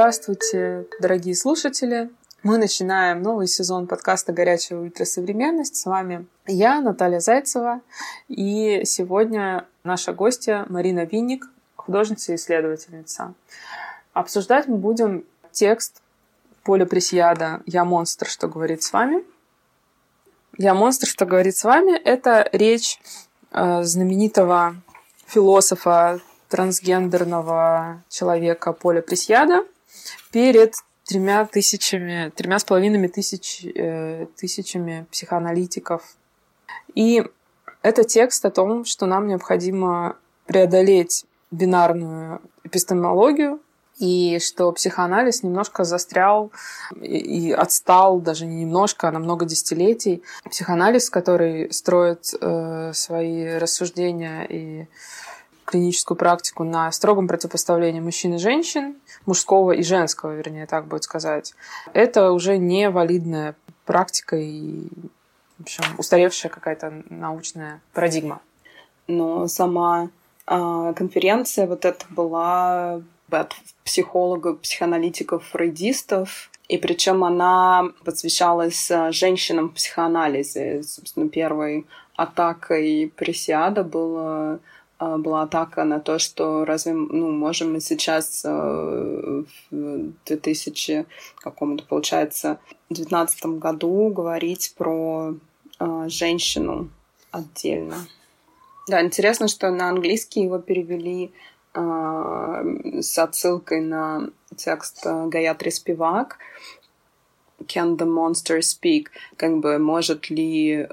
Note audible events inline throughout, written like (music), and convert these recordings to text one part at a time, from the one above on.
Здравствуйте, дорогие слушатели! Мы начинаем новый сезон подкаста «Горячая ультрасовременность». С вами я, Наталья Зайцева, и сегодня наша гостья Марина Винник, художница и исследовательница. Обсуждать мы будем текст Поля Пресьяда «Я монстр, что говорит с вами». «Я монстр, что говорит с вами» — это речь э, знаменитого философа трансгендерного человека Поля Пресьяда перед тремя тысячами, тремя с половиной тысяч, э, тысячами психоаналитиков. И это текст о том, что нам необходимо преодолеть бинарную эпистемологию, и что психоанализ немножко застрял и отстал даже не немножко, а на много десятилетий. Психоанализ, который строит э, свои рассуждения и клиническую практику на строгом противопоставлении мужчин и женщин, мужского и женского, вернее, так будет сказать, это уже не валидная практика и, в общем, устаревшая какая-то научная парадигма. Но сама э, конференция вот эта была от психологов, психоаналитиков, фрейдистов, и причем она посвящалась а, женщинам в психоанализе. Собственно, первой атакой Пресиада было была атака на то, что разве ну, можем мы сейчас э, в 2000 каком-то, получается, 2019 году говорить про э, женщину отдельно. Да, интересно, что на английский его перевели э, с отсылкой на текст Гаятри Спивак «Can the monster speak?» Как бы, может ли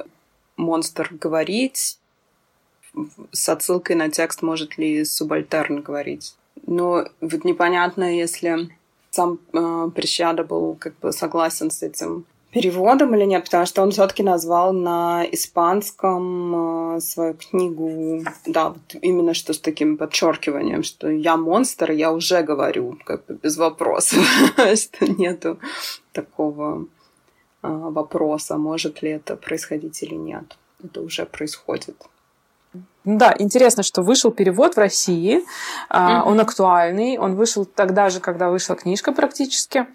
монстр говорить? С отсылкой на текст, может ли субальтерн говорить. Но вот непонятно, если сам э, Прищада был как бы согласен с этим переводом или нет, потому что он все-таки назвал на испанском э, свою книгу, да, вот именно что с таким подчеркиванием, что я монстр, я уже говорю, как бы без вопросов, (laughs) что нету такого э, вопроса, может ли это происходить или нет. Это уже происходит. Да, интересно, что вышел перевод в России, mm-hmm. он актуальный, он вышел тогда же, когда вышла книжка практически.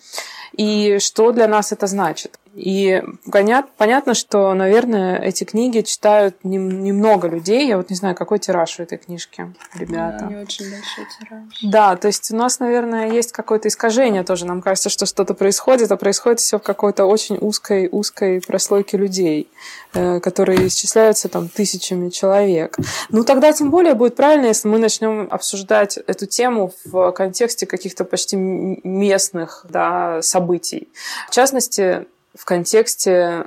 И что для нас это значит? И понятно, что, наверное, эти книги читают немного людей. Я вот не знаю, какой тираж у этой книжки, ребята. Да, не очень большой тираж. Да, то есть у нас, наверное, есть какое-то искажение тоже. Нам кажется, что что-то происходит, а происходит все в какой-то очень узкой, узкой прослойке людей, э, которые исчисляются там тысячами человек. Ну, тогда тем более будет правильно, если мы начнем обсуждать эту тему в контексте каких-то почти местных да, событий. В частности, в контексте,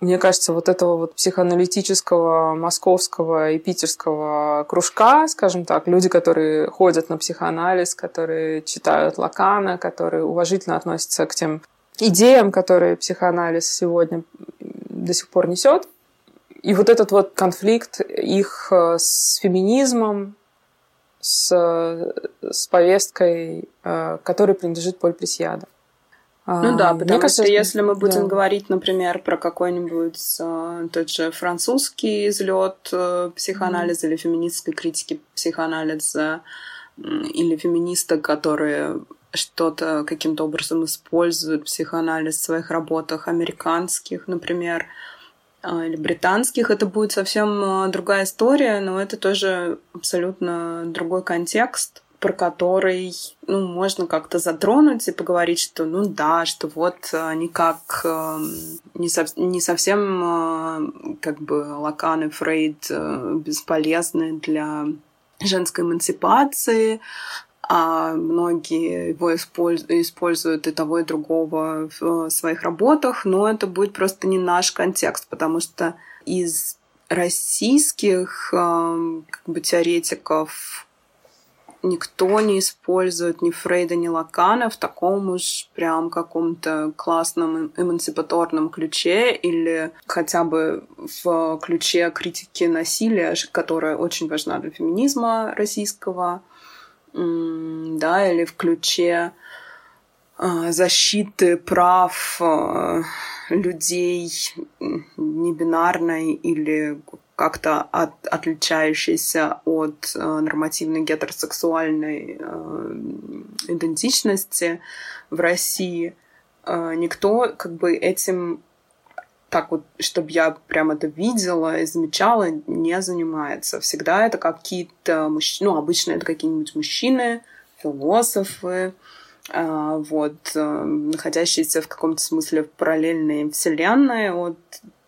мне кажется, вот этого вот психоаналитического московского и питерского кружка, скажем так, люди, которые ходят на психоанализ, которые читают Лакана, которые уважительно относятся к тем идеям, которые психоанализ сегодня до сих пор несет. И вот этот вот конфликт их э, с феминизмом, с, с повесткой, э, которой принадлежит Поль Пресьяда. Ну да, потому Мне кажется, что если мы будем да. говорить, например, про какой-нибудь э, тот же французский излет э, психоанализа mm. или феминистской критики психоанализа, э, или феминисток, которые что-то каким-то образом используют психоанализ в своих работах, американских, например, э, или британских, это будет совсем другая история, но это тоже абсолютно другой контекст про который, ну, можно как-то затронуть и поговорить, что, ну да, что вот они как э, не, сов не совсем э, как бы Лакан и Фрейд э, бесполезны для женской эмансипации, а многие его используют и того, и другого в своих работах, но это будет просто не наш контекст, потому что из российских как бы теоретиков никто не использует ни Фрейда, ни Лакана в таком уж прям каком-то классном эмансипаторном ключе или хотя бы в ключе критики насилия, которая очень важна для феминизма российского, да, или в ключе а, защиты прав а, людей небинарной или как-то от, отличающейся от э, нормативной гетеросексуальной э, идентичности в России, э, никто как бы этим так вот, чтобы я прям это видела и замечала, не занимается. Всегда это какие-то мужчины, ну, обычно это какие-нибудь мужчины, философы, э, вот, э, находящиеся в каком-то смысле в параллельной вселенной от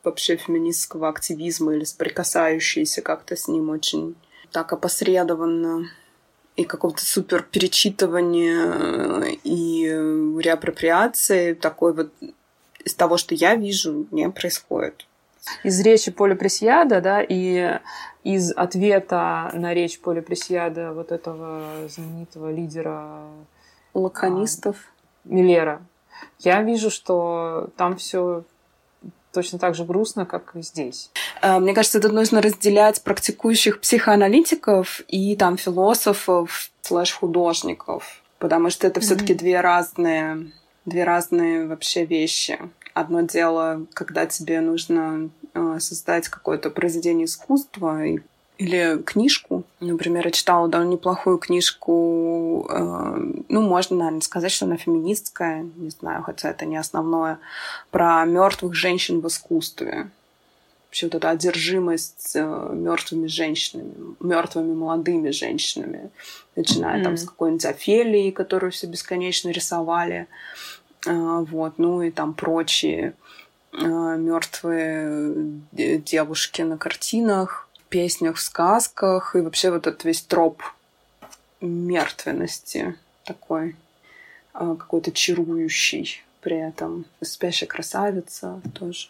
вообще феминистского активизма или соприкасающиеся как-то с ним очень так опосредованно. И какого-то супер перечитывания и реапроприации. Такой вот из того, что я вижу, не происходит. Из речи Поля Пресьяда, да, и из ответа на речь Поля Пресьяда вот этого знаменитого лидера лаконистов. А, Миллера, я вижу, что там все точно так же грустно, как и здесь. Э, мне кажется, тут нужно разделять практикующих психоаналитиков и там философов слэш художников, потому что это mm-hmm. все-таки две разные, две разные вообще вещи. Одно дело, когда тебе нужно э, создать какое-то произведение искусства и или книжку. Например, я читала довольно неплохую книжку, э, ну, можно, наверное, сказать, что она феминистская, не знаю, хотя это не основное, про мертвых женщин в искусстве. Вообще вот эта одержимость э, мертвыми женщинами, мертвыми молодыми женщинами, начиная mm-hmm. там с какой-нибудь Офелии, которую все бесконечно рисовали, э, вот, ну и там прочие мертвые девушки на картинах песнях, сказках, и вообще вот этот весь троп мертвенности такой, а, какой-то чарующий при этом. Спящая красавица тоже.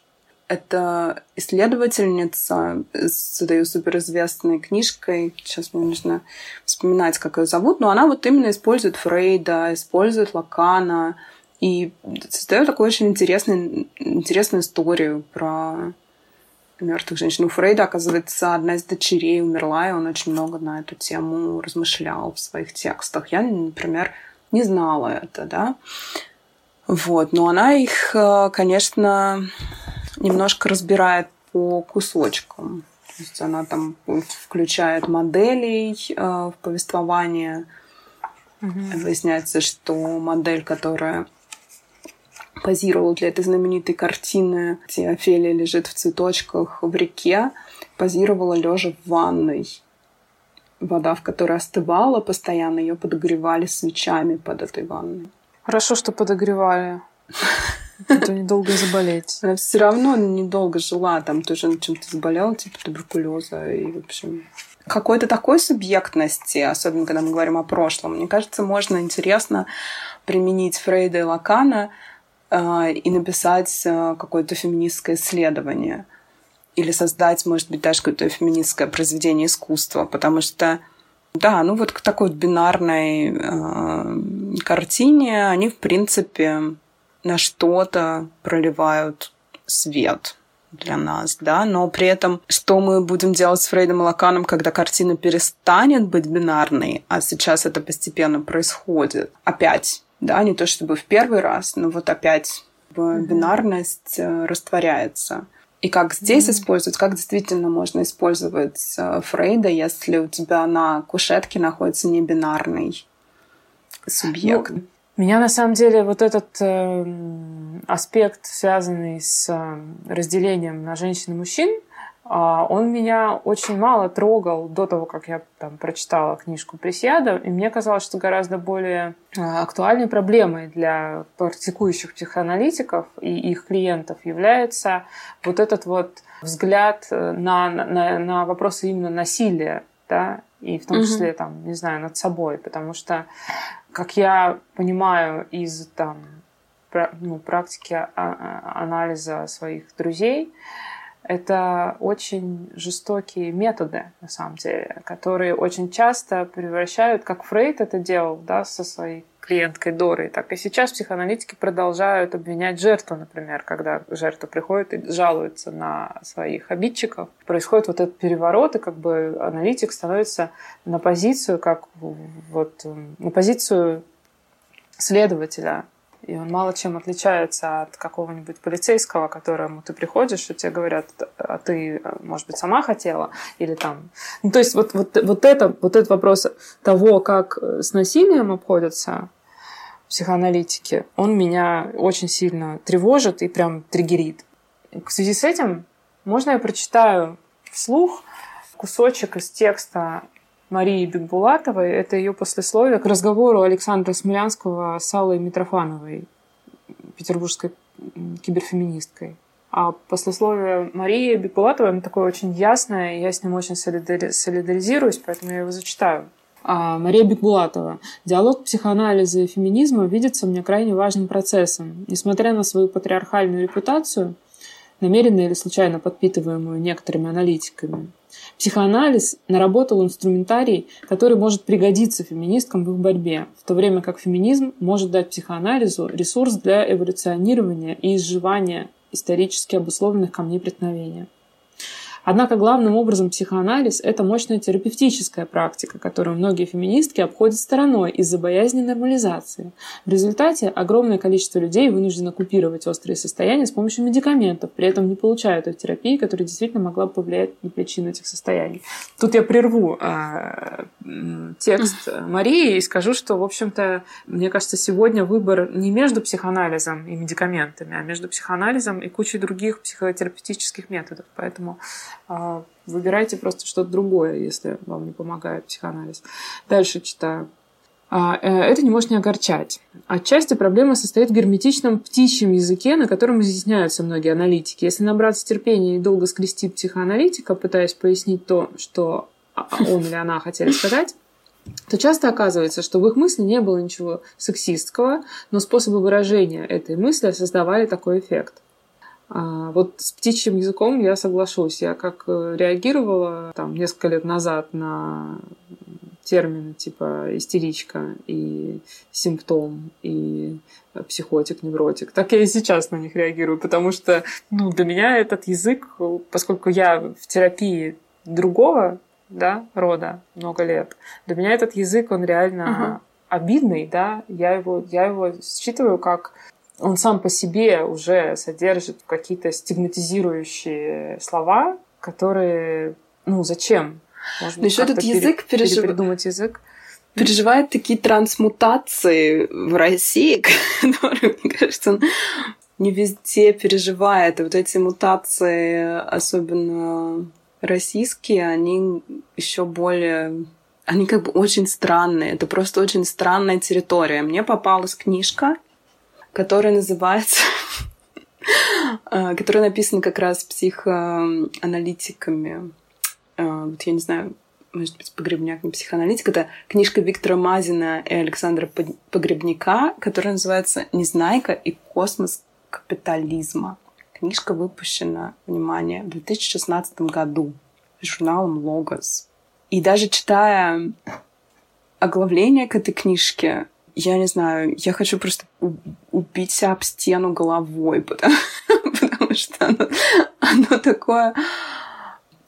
Это исследовательница с этой суперизвестной книжкой. Сейчас мне нужно вспоминать, как ее зовут. Но она вот именно использует Фрейда, использует Лакана и создает такую очень интересную, интересную историю про мертвых женщин. У Фрейда, оказывается, одна из дочерей умерла, и он очень много на эту тему размышлял в своих текстах. Я, например, не знала это, да. Вот, но она их, э, конечно, немножко разбирает по кусочкам. То есть она там включает моделей э, в повествование. Угу. Выясняется, что модель, которая позировал для этой знаменитой картины, где Офелия лежит в цветочках в реке, позировала лежа в ванной. Вода, в которой остывала постоянно, ее подогревали свечами под этой ванной. Хорошо, что подогревали. А то недолго заболеть. Она все равно недолго жила, там тоже на чем-то заболела, типа туберкулеза и, в общем, какой-то такой субъектности, особенно когда мы говорим о прошлом, мне кажется, можно интересно применить Фрейда и Лакана и написать а, какое-то феминистское исследование. Или создать, может быть, даже какое-то феминистское произведение искусства, потому что да, ну вот к такой вот бинарной э, картине они, в принципе, на что-то проливают свет для нас, да, но при этом что мы будем делать с Фрейдом и Лаканом, когда картина перестанет быть бинарной, а сейчас это постепенно происходит. Опять да, не то чтобы в первый раз, но вот опять mm-hmm. бинарность э, растворяется. И как здесь mm-hmm. использовать, как действительно можно использовать э, Фрейда, если у тебя на кушетке находится небинарный субъект. Ну, меня на самом деле вот этот э, аспект, связанный с э, разделением на женщин и мужчин, он меня очень мало трогал до того, как я там прочитала книжку Пресьяда, и мне казалось, что гораздо более а, актуальной проблемой для практикующих психоаналитиков и их клиентов является вот этот вот взгляд э, на, на, на вопросы именно насилия, да, и в том числе, там, не знаю, над собой, потому что, как я понимаю из там, ну, практики а, анализа своих друзей, это очень жестокие методы, на самом деле, которые очень часто превращают, как Фрейд это делал да, со своей клиенткой Дорой, так и сейчас психоаналитики продолжают обвинять жертву, например, когда жертва приходит и жалуется на своих обидчиков. Происходит вот этот переворот, и как бы аналитик становится на позицию, как вот на позицию следователя и он мало чем отличается от какого-нибудь полицейского, к которому ты приходишь, и тебе говорят, а ты, может быть, сама хотела, или там... Ну, то есть вот, вот, вот, это, вот этот вопрос того, как с насилием обходятся психоаналитики, он меня очень сильно тревожит и прям триггерит. В связи с этим можно я прочитаю вслух кусочек из текста Марии Бекбулатовой. Это ее послесловие к разговору Александра Смолянского с Аллой Митрофановой, петербургской киберфеминисткой. А послесловие Марии Бекбулатовой, оно такое очень ясное, и я с ним очень солидаризируюсь, поэтому я его зачитаю. А Мария Бекбулатова. Диалог психоанализа и феминизма видится мне крайне важным процессом. Несмотря на свою патриархальную репутацию, намеренно или случайно подпитываемую некоторыми аналитиками, Психоанализ наработал инструментарий, который может пригодиться феминисткам в их борьбе, в то время как феминизм может дать психоанализу ресурс для эволюционирования и изживания исторически обусловленных камней преткновения. Однако главным образом психоанализ – это мощная терапевтическая практика, которую многие феминистки обходят стороной из-за боязни нормализации. В результате огромное количество людей вынуждено купировать острые состояния с помощью медикаментов, при этом не получают той терапии, которая действительно могла бы повлиять на причину этих состояний. Тут я прерву э, текст Марии и скажу, что, в общем-то, мне кажется, сегодня выбор не между психоанализом и медикаментами, а между психоанализом и кучей других психотерапевтических методов. Поэтому выбирайте просто что-то другое, если вам не помогает психоанализ. Дальше читаю. А, э, это не может не огорчать. Отчасти проблема состоит в герметичном птичьем языке, на котором изъясняются многие аналитики. Если набраться терпения и долго скрести психоаналитика, пытаясь пояснить то, что он или она хотели сказать, то часто оказывается, что в их мысли не было ничего сексистского, но способы выражения этой мысли создавали такой эффект. А, вот с птичьим языком я соглашусь. Я как э, реагировала там несколько лет назад на термины типа истеричка и симптом и психотик, невротик. Так я и сейчас на них реагирую, потому что ну, для меня этот язык, поскольку я в терапии другого да, рода много лет, для меня этот язык, он реально uh-huh. обидный, да, я его, я его считываю как он сам по себе уже содержит какие-то стигматизирующие слова, которые, ну, зачем? Можно еще этот язык пережив... передумать язык переживает такие трансмутации в России, (laughs) которые, мне кажется, он не везде переживает. И вот эти мутации, особенно российские, они еще более они как бы очень странные. Это просто очень странная территория. Мне попалась книжка которая называется (laughs) э, которая написана как раз психоаналитиками. Э, вот я не знаю, может быть, Погребняк не психоаналитик. Это книжка Виктора Мазина и Александра Погребняка, которая называется «Незнайка и космос капитализма». Книжка выпущена, внимание, в 2016 году журналом «Логос». И даже читая оглавление к этой книжке, я не знаю, я хочу просто убить об стену головой, (laughs) потому, потому что оно, оно такое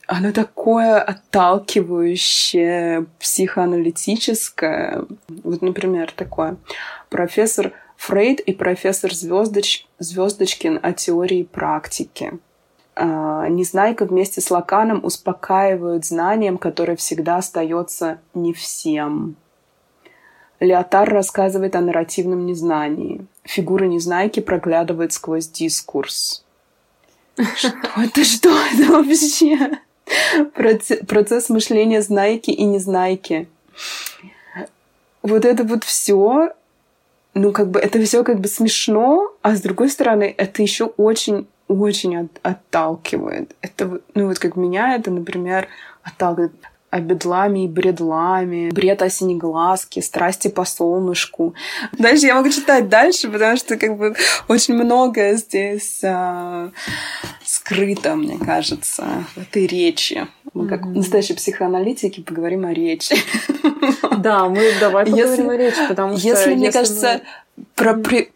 оно такое отталкивающее, психоаналитическое. Вот, например, такое. Профессор Фрейд и профессор Звездоч... Звездочкин о теории практики. А, Незнайка вместе с Лаканом успокаивают знанием, которое всегда остается не всем. Леотар рассказывает о нарративном незнании. Фигура незнайки проглядывает сквозь дискурс. (laughs) Что это? Что это вообще? Процесс мышления знайки и незнайки. Вот это вот все, ну, как бы, это все как бы смешно, а с другой стороны, это еще очень очень от, отталкивает. Это, ну, вот как меня это, например, отталкивает о бедламе и бредламе, бред о синеглазке, страсти по солнышку. Дальше я могу читать дальше, потому что как бы очень многое здесь а, скрыто, мне кажется, в этой речи. Мы как mm-hmm. настоящие психоаналитики поговорим о речи. Да, мы давай поговорим если, о речи, потому что... Если, мне если кажется, мы... про, при,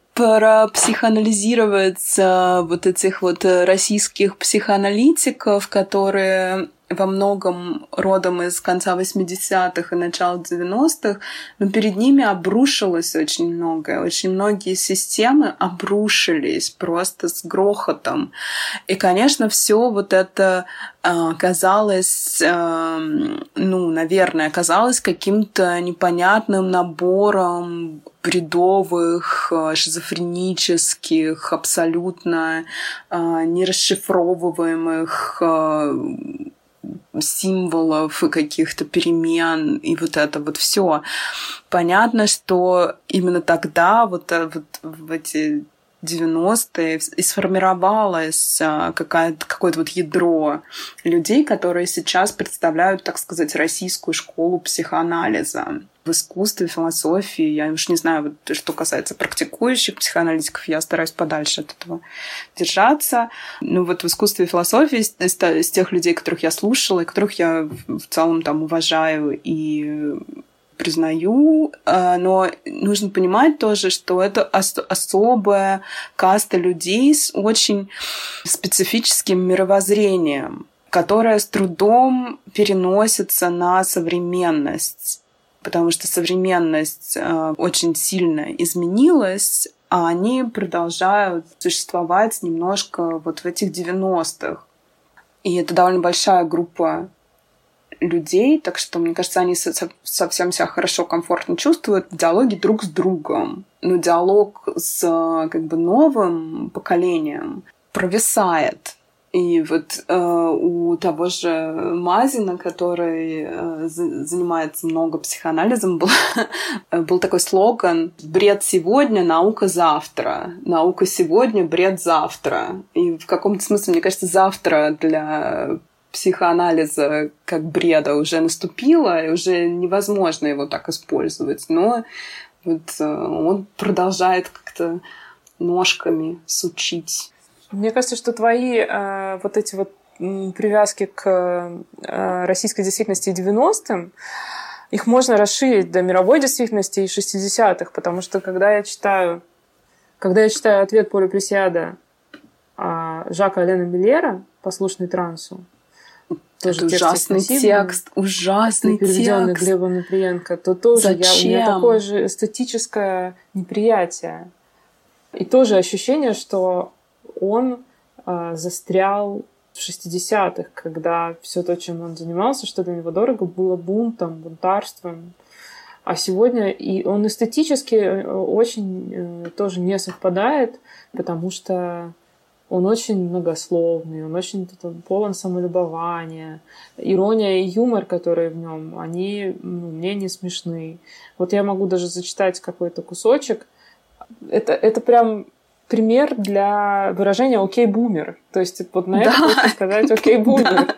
психоанализировать вот этих вот российских психоаналитиков, которые во многом родом из конца 80-х и начала 90-х, но перед ними обрушилось очень многое. Очень многие системы обрушились просто с грохотом. И, конечно, все вот это э, казалось, э, ну, наверное, казалось каким-то непонятным набором бредовых, э, шизофренических, абсолютно э, нерасшифровываемых символов и каких-то перемен и вот это вот все. Понятно, что именно тогда вот, э, вот в эти 90-е и сформировалось а, какое-то вот ядро людей, которые сейчас представляют, так сказать, российскую школу психоанализа в искусстве, философии. Я уж не знаю, вот, что касается практикующих психоаналитиков, я стараюсь подальше от этого держаться. Ну вот в искусстве и философии из, из тех людей, которых я слушала, и которых я в целом там уважаю и признаю, э, но нужно понимать тоже, что это особая каста людей с очень специфическим мировоззрением, которая с трудом переносится на современность потому что современность э, очень сильно изменилась, а они продолжают существовать немножко вот в этих 90-х. И это довольно большая группа людей, так что, мне кажется, они совсем себя хорошо, комфортно чувствуют в диалоге друг с другом. Но диалог с как бы новым поколением провисает. И вот э, у того же Мазина, который э, занимается много психоанализом, (laughs) был, был такой слоган «Бред сегодня, наука завтра». Наука сегодня, бред завтра. И в каком-то смысле, мне кажется, завтра для психоанализа как бреда уже наступило, и уже невозможно его так использовать. Но вот э, он продолжает как-то ножками сучить. Мне кажется, что твои э, вот эти вот привязки к э, российской действительности 90-м, их можно расширить до мировой действительности и 60-х, потому что когда я читаю, когда я читаю ответ Поля Пресиада э, Жака Алена Миллера, послушный трансу, тоже Это ужасный текст, ужасный переведенный текст. Глебом Наприенко, то тоже Зачем? я, у меня такое же эстетическое неприятие. И тоже ощущение, что он э, застрял в 60-х, когда все то, чем он занимался, что для него дорого, было бунтом, бунтарством. А сегодня и он эстетически э, очень э, тоже не совпадает, потому что он очень многословный, он очень полон самолюбования. Ирония и юмор, которые в нем, они ну, мне не смешны. Вот я могу даже зачитать какой-то кусочек. Это, это прям пример для выражения «окей, бумер». То есть вот на да. это можно сказать «окей, (laughs) бумер».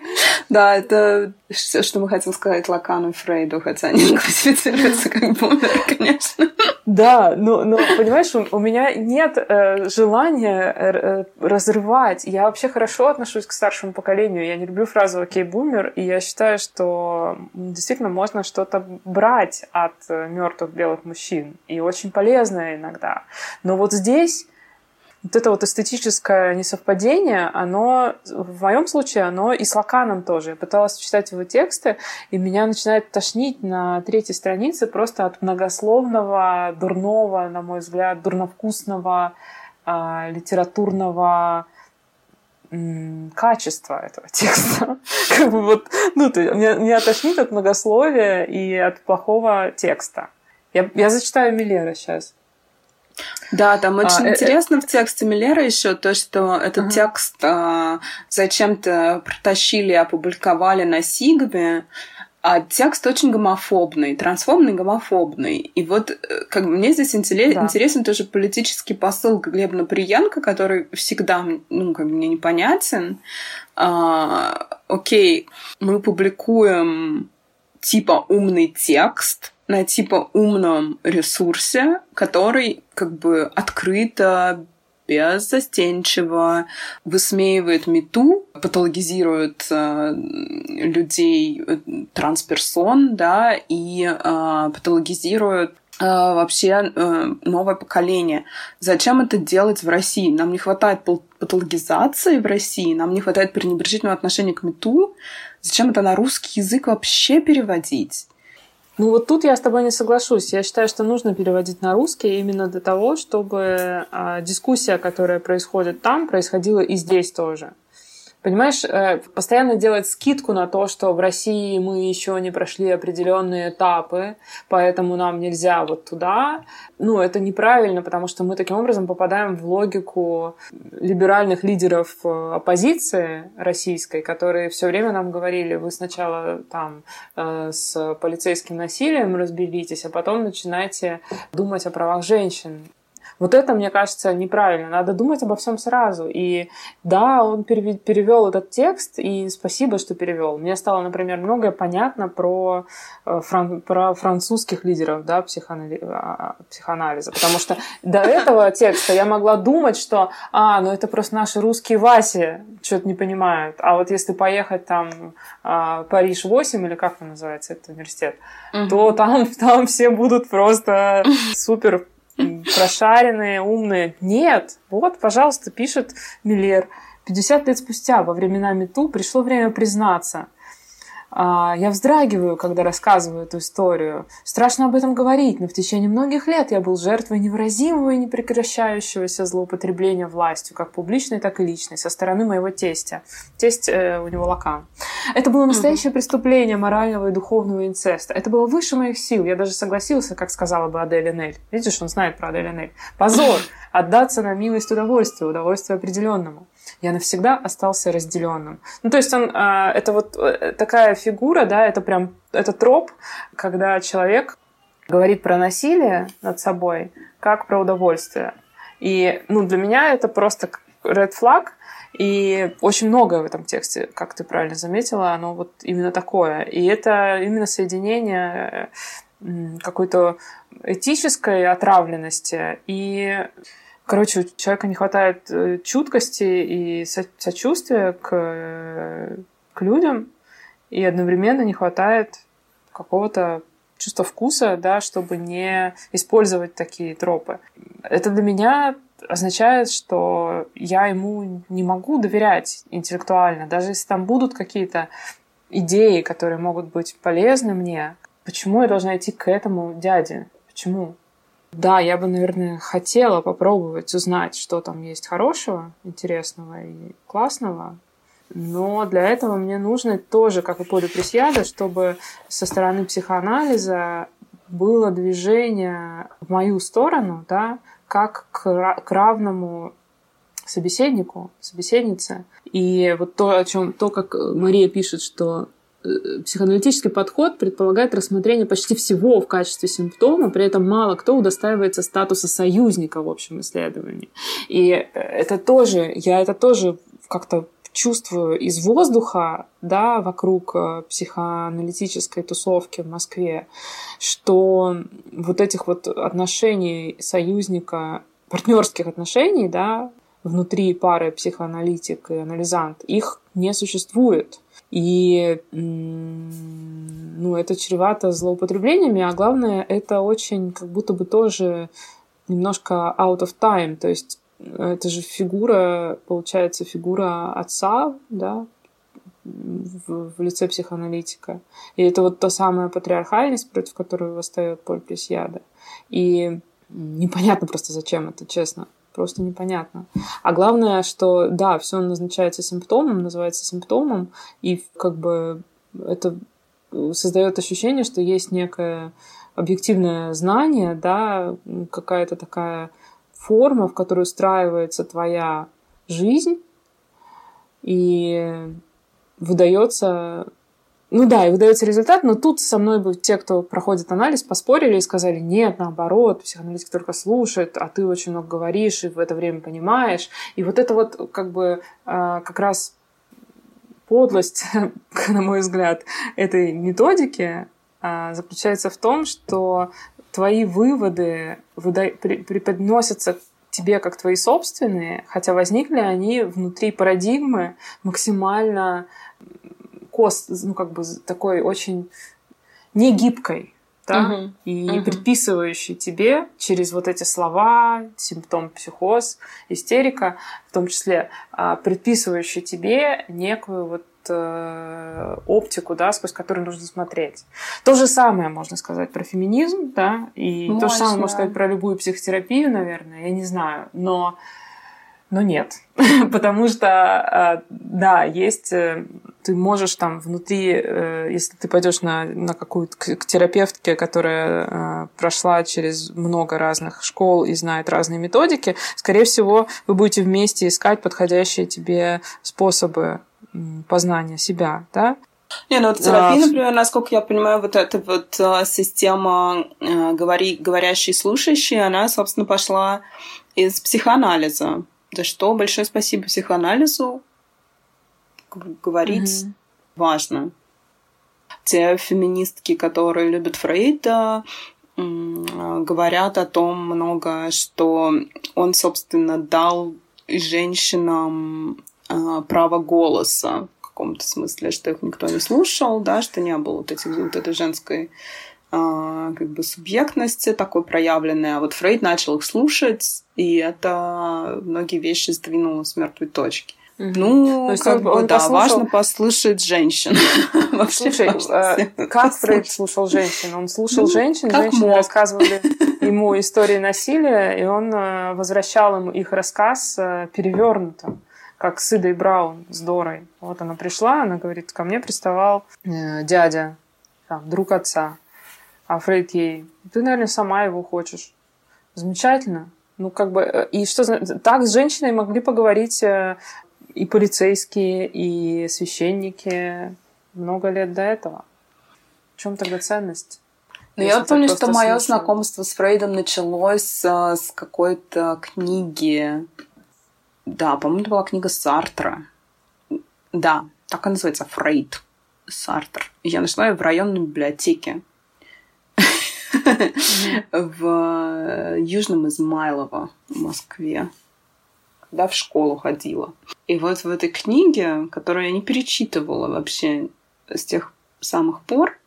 Да, это все, что мы хотим сказать Лакану и Фрейду, хотя они (laughs) классифицируются как бумеры, (laughs) конечно. Да, но, но понимаешь, у, у меня нет э, желания э, разрывать. Я вообще хорошо отношусь к старшему поколению. Я не люблю фразу «окей, бумер», и я считаю, что действительно можно что-то брать от э, мертвых белых мужчин. И очень полезное иногда. Но вот здесь вот это вот эстетическое несовпадение, оно в моем случае, оно и с Лаканом тоже. Я пыталась читать его тексты, и меня начинает тошнить на третьей странице просто от многословного, дурного, на мой взгляд, дурновкусного э, литературного качества этого (laughs) текста. как бы вот, ну, то меня, меня тошнит от многословия и от плохого текста. Я, я зачитаю Миллера сейчас. Да, там а, очень а, интересно э, в тексте Миллера еще то, что этот ага. текст а, зачем-то протащили и опубликовали на Сигме, а текст очень гомофобный, трансфобный, гомофобный. И вот э, как мне здесь интерес, да. интересен тоже политический посыл Глеба Наприенко, который всегда, ну, как мне непонятен. А, окей, мы публикуем типа умный текст, на типа умном ресурсе, который как бы открыто, беззастенчиво высмеивает мету, патологизирует э, людей, э, трансперсон, да, и э, патологизирует э, вообще э, новое поколение. Зачем это делать в России? Нам не хватает патологизации в России, нам не хватает пренебрежительного отношения к мету. Зачем это на русский язык вообще переводить? Ну вот тут я с тобой не соглашусь. Я считаю, что нужно переводить на русский именно для того, чтобы а, дискуссия, которая происходит там, происходила и здесь тоже. Понимаешь, э, постоянно делать скидку на то, что в России мы еще не прошли определенные этапы, поэтому нам нельзя вот туда. Ну, это неправильно, потому что мы таким образом попадаем в логику либеральных лидеров э, оппозиции российской, которые все время нам говорили, вы сначала там э, с полицейским насилием разберитесь, а потом начинайте думать о правах женщин. Вот это, мне кажется, неправильно. Надо думать обо всем сразу. И да, он перевел этот текст, и спасибо, что перевел. Мне стало, например, многое понятно про, э, фран про французских лидеров да, психоанали а, психоанализа. Потому что до этого текста я могла думать, что а, ну это просто наши русские Васи что-то не понимают. А вот если поехать там а, Париж 8, или как он называется, этот университет, угу. то там, там все будут просто супер (laughs) прошаренные, умные. Нет, вот, пожалуйста, пишет Миллер. 50 лет спустя, во времена Мету, пришло время признаться – я вздрагиваю, когда рассказываю эту историю. Страшно об этом говорить, но в течение многих лет я был жертвой невыразимого и непрекращающегося злоупотребления властью, как публичной, так и личной, со стороны моего тестя. Тесть э, у него лакан. Это было настоящее преступление морального и духовного инцеста. Это было выше моих сил. Я даже согласился, как сказала бы Адель Нель. Видишь, он знает про Адель Нель. Позор! Отдаться на милость удовольствию, удовольствию определенному я навсегда остался разделенным. Ну, то есть он, а, это вот э, такая фигура, да, это прям, это троп, когда человек говорит про насилие над собой, как про удовольствие. И, ну, для меня это просто red flag, и очень многое в этом тексте, как ты правильно заметила, оно вот именно такое. И это именно соединение какой-то этической отравленности и Короче, у человека не хватает э, чуткости и сочувствия к, э, к людям, и одновременно не хватает какого-то чувства вкуса, да, чтобы не использовать такие тропы. Это для меня означает, что я ему не могу доверять интеллектуально, даже если там будут какие-то идеи, которые могут быть полезны мне. Почему я должна идти к этому дяде? Почему? Да, я бы, наверное, хотела попробовать узнать, что там есть хорошего, интересного и классного. Но для этого мне нужно тоже, как и Поле Пресьяда, чтобы со стороны психоанализа было движение в мою сторону, да, как к, к равному собеседнику, собеседнице. И вот то, о чем, то, как Мария пишет, что психоаналитический подход предполагает рассмотрение почти всего в качестве симптома, при этом мало кто удостаивается статуса союзника в общем исследовании. И это тоже, я это тоже как-то чувствую из воздуха, да, вокруг э, психоаналитической тусовки в Москве, что вот этих вот отношений союзника, партнерских отношений, да, внутри пары психоаналитик и анализант, их не существует. И ну, это чревато злоупотреблениями, а главное, это очень как будто бы тоже немножко out of time, то есть это же фигура, получается, фигура отца, да, в, в лице психоаналитика. И это вот та самая патриархальность, против которой восстает Поль Пресьяда. И непонятно просто, зачем это, честно просто непонятно. А главное, что да, все назначается симптомом, называется симптомом, и как бы это создает ощущение, что есть некое объективное знание, да, какая-то такая форма, в которой устраивается твоя жизнь, и выдается ну да, и выдается результат, но тут со мной бы те, кто проходит анализ, поспорили и сказали, нет, наоборот, психоаналитик только слушает, а ты очень много говоришь и в это время понимаешь. И вот это вот как бы а, как раз подлость, (laughs) на мой взгляд, этой методики а, заключается в том, что твои выводы преподносятся тебе как твои собственные, хотя возникли они внутри парадигмы максимально кос, ну, как бы такой очень негибкой. да, угу. и угу. предписывающий тебе через вот эти слова, симптом психоз, истерика, в том числе а, предписывающий тебе некую вот э, оптику, да, сквозь которую нужно смотреть. То же самое можно сказать про феминизм, да, и можно. то же самое можно сказать про любую психотерапию, наверное, я не знаю, но но нет, (laughs) потому что, а, да, есть, э, ты можешь там внутри, э, если ты пойдешь на, на какую-то к терапевтке, которая э, прошла через много разных школ и знает разные методики, скорее всего, вы будете вместе искать подходящие тебе способы познания себя, да? Не, ну вот терапия, например, насколько я понимаю, вот эта вот система говори, говорящей слушающей, она, собственно, пошла из психоанализа. За что большое спасибо психоанализу. Говорить mm-hmm. важно. Те феминистки, которые любят Фрейда, говорят о том много, что он, собственно, дал женщинам а, право голоса в каком-то смысле, что их никто не слушал, да, что не было вот, этих, вот этой женской как бы субъектности такой проявленной, а вот Фрейд начал их слушать, и это многие вещи сдвинуло с мертвой точки. Угу. Ну, То есть как он, бы, он да, послушал... важно послушать женщин. (laughs) Слушай, э, как Фрейд слушал женщин? Он слушал ну, женщин, женщины рассказывали (laughs) ему истории насилия, и он э, возвращал им их рассказ э, перевернутым как с Идой Браун, с Дорой. Вот она пришла, она говорит, ко мне приставал дядя, там, друг отца. А Фрейд ей, ты, наверное, сама его хочешь. Замечательно. Ну, как бы, э, и что, так с женщиной могли поговорить э, и полицейские, и священники много лет до этого. В чем тогда ценность? Ну, я помню, что мое знакомство с Фрейдом началось а, с какой-то книги. Да, по-моему, это была книга Сартра. Да, так и называется, Фрейд. Сартр. Я нашла ее в районной библиотеке (laughs) в э, Южном Измайлово в Москве, когда в школу ходила. И вот в этой книге, которую я не перечитывала вообще с тех самых пор,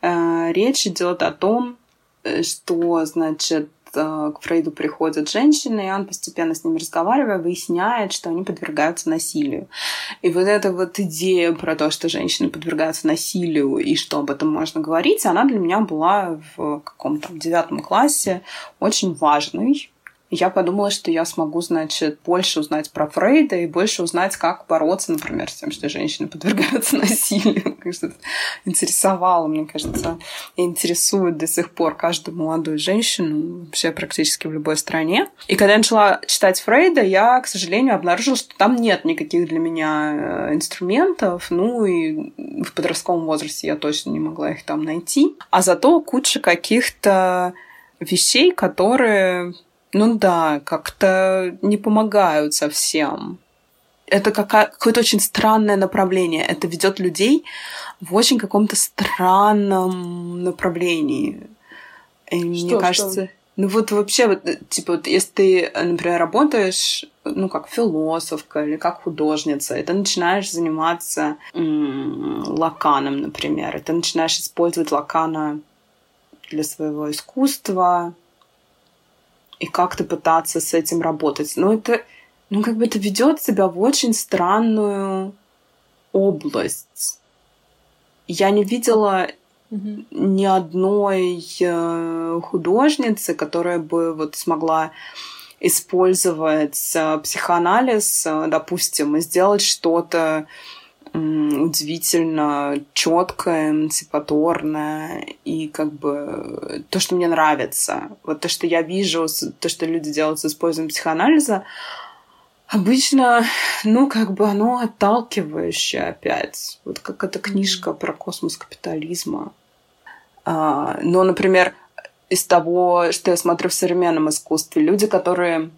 э, речь идет о том, э, что, значит, к Фрейду приходят женщины, и он постепенно с ними разговаривая, выясняет, что они подвергаются насилию. И вот эта вот идея про то, что женщины подвергаются насилию и что об этом можно говорить, она для меня была в каком-то девятом классе очень важной я подумала, что я смогу, значит, больше узнать про Фрейда и больше узнать, как бороться, например, с тем, что женщины подвергаются (laughs) насилию. Что интересовало, мне кажется, и интересует до сих пор каждую молодую женщину вообще практически в любой стране. И когда я начала читать Фрейда, я, к сожалению, обнаружила, что там нет никаких для меня э, инструментов, ну и в подростковом возрасте я точно не могла их там найти. А зато куча каких-то вещей, которые ну да, как-то не помогают совсем. Это какое-то очень странное направление. Это ведет людей в очень каком-то странном направлении. И что, мне кажется, что? ну вот вообще, вот, типа, вот если ты, например, работаешь, ну, как философка или как художница, и ты начинаешь заниматься м- лаканом, например, и ты начинаешь использовать лакана для своего искусства, и как-то пытаться с этим работать. Но это, ну, как бы это ведет себя в очень странную область. Я не видела mm-hmm. ни одной э, художницы, которая бы вот смогла использовать э, психоанализ, э, допустим, и сделать что-то удивительно четкое, эмансипаторное и как бы то, что мне нравится. Вот то, что я вижу, то, что люди делают с использованием психоанализа, обычно, ну, как бы оно отталкивающее опять. Вот как эта книжка про космос капитализма. А, но, например, из того, что я смотрю в современном искусстве, люди, которые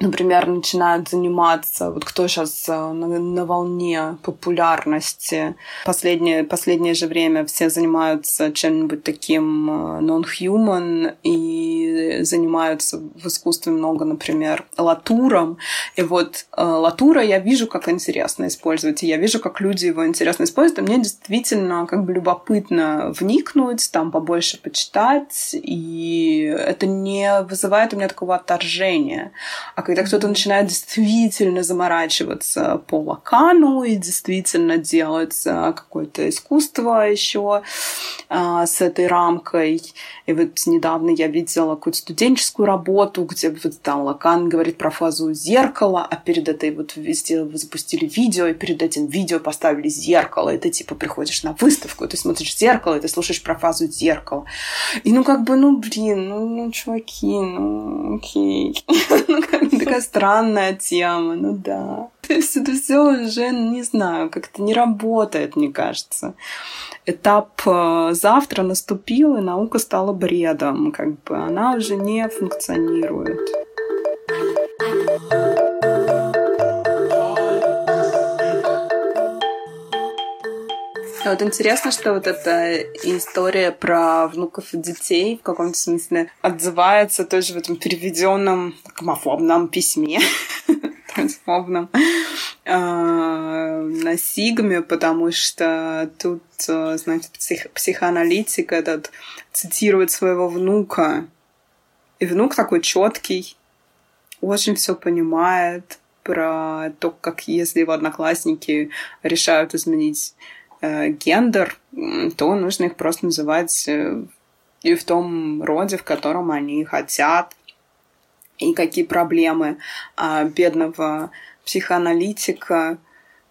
например, начинают заниматься, вот кто сейчас э, на, на волне популярности, последнее, последнее же время все занимаются чем-нибудь таким э, non-human и занимаются в искусстве много, например, латуром. И вот э, латура я вижу, как интересно использовать, и я вижу, как люди его интересно используют, и мне действительно как бы любопытно вникнуть, там побольше почитать, и это не вызывает у меня такого отторжения. А когда кто-то начинает действительно заморачиваться по лакану и действительно делать а, какое-то искусство еще а, с этой рамкой. И вот недавно я видела какую-то студенческую работу, где вот там Лакан говорит про фазу зеркала, а перед этой вот везде запустили видео, и перед этим видео поставили зеркало, и ты типа приходишь на выставку, ты смотришь зеркало, и ты слушаешь про фазу зеркала. И ну как бы, ну блин, ну, ну чуваки, ну окей. (laughs) Ну, (laughs) такая странная тема, ну да. То есть это все уже, не знаю, как-то не работает, мне кажется. Этап э, завтра наступил, и наука стала бредом. Как бы она уже не функционирует. Вот интересно, что вот эта история про внуков и детей в каком-то смысле отзывается тоже в этом переведенном гомофобном письме (laughs) трансфобном э, на Сигме, потому что тут, э, знаете, псих, психоаналитик этот цитирует своего внука. И внук такой четкий, очень все понимает про то, как если его одноклассники решают изменить гендер, то нужно их просто называть э, и в том роде, в котором они хотят, и какие проблемы а бедного психоаналитика.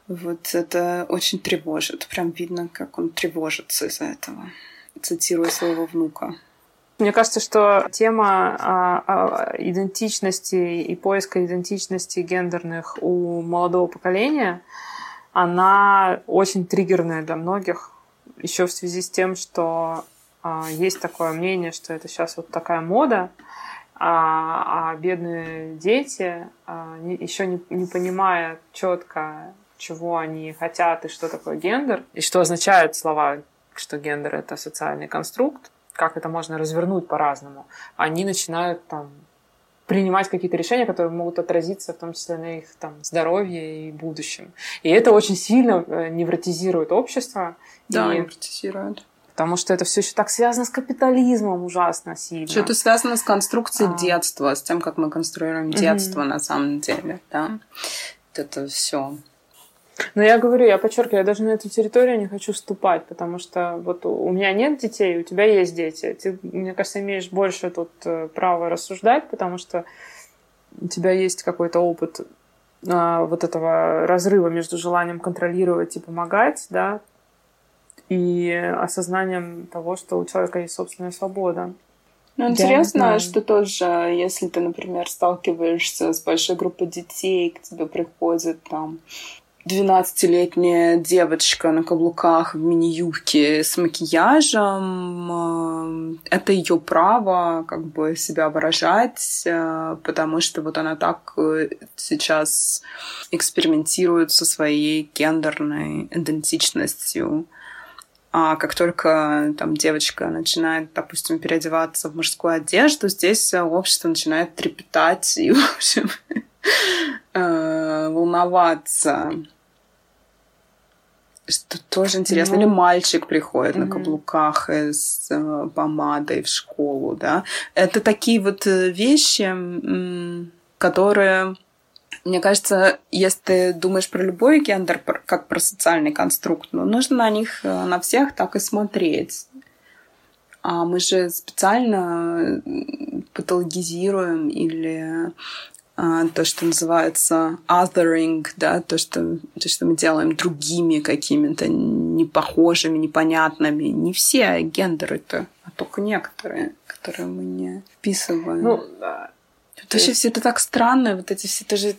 Вот это очень тревожит. Прям видно, как он тревожится из-за этого, цитируя своего внука. Мне кажется, что тема а, а, идентичности и поиска идентичности гендерных у молодого поколения — она очень триггерная для многих, еще в связи с тем, что а, есть такое мнение, что это сейчас вот такая мода, а, а бедные дети, а, не, еще не, не понимая четко, чего они хотят и что такое гендер, и что означают слова, что гендер это социальный конструкт, как это можно развернуть по-разному, они начинают там принимать какие-то решения, которые могут отразиться в том числе на их там, здоровье и будущем. И это очень сильно э, невротизирует общество. Да, и... невротизирует. Потому что это все еще так связано с капитализмом ужасно сильно. Что это связано с конструкцией а. детства, с тем, как мы конструируем детство угу. на самом деле. Да? Это все но я говорю, я подчеркиваю, я даже на эту территорию не хочу вступать, потому что вот у меня нет детей, у тебя есть дети. Ты, мне кажется, имеешь больше тут э, права рассуждать, потому что у тебя есть какой-то опыт а, вот этого разрыва между желанием контролировать и помогать, да, и осознанием того, что у человека есть собственная свобода. Ну, интересно, что тоже, если ты, например, сталкиваешься с большой группой детей, к тебе приходят там 12-летняя девочка на каблуках в мини-юбке с макияжем. Э, это ее право как бы себя выражать, э, потому что вот она так э, сейчас экспериментирует со своей гендерной идентичностью. А как только там девочка начинает, допустим, переодеваться в мужскую одежду, здесь общество начинает трепетать и, в общем, (laughs) волноваться. Что тоже интересно. Ну, Или мальчик приходит угу. на каблуках с э, помадой в школу, да. Это такие вот э, вещи, которые, мне кажется, если ты думаешь про любой гендер как про социальный конструкт, ну, нужно на них, э, на всех так и смотреть. А мы же специально патологизируем или то, что называется othering, да, то, что, то, что мы делаем другими какими-то непохожими, непонятными. Не все гендеры-то, а только некоторые, которые мы не вписываем. Ну, Вообще все это так странно, вот эти все тоже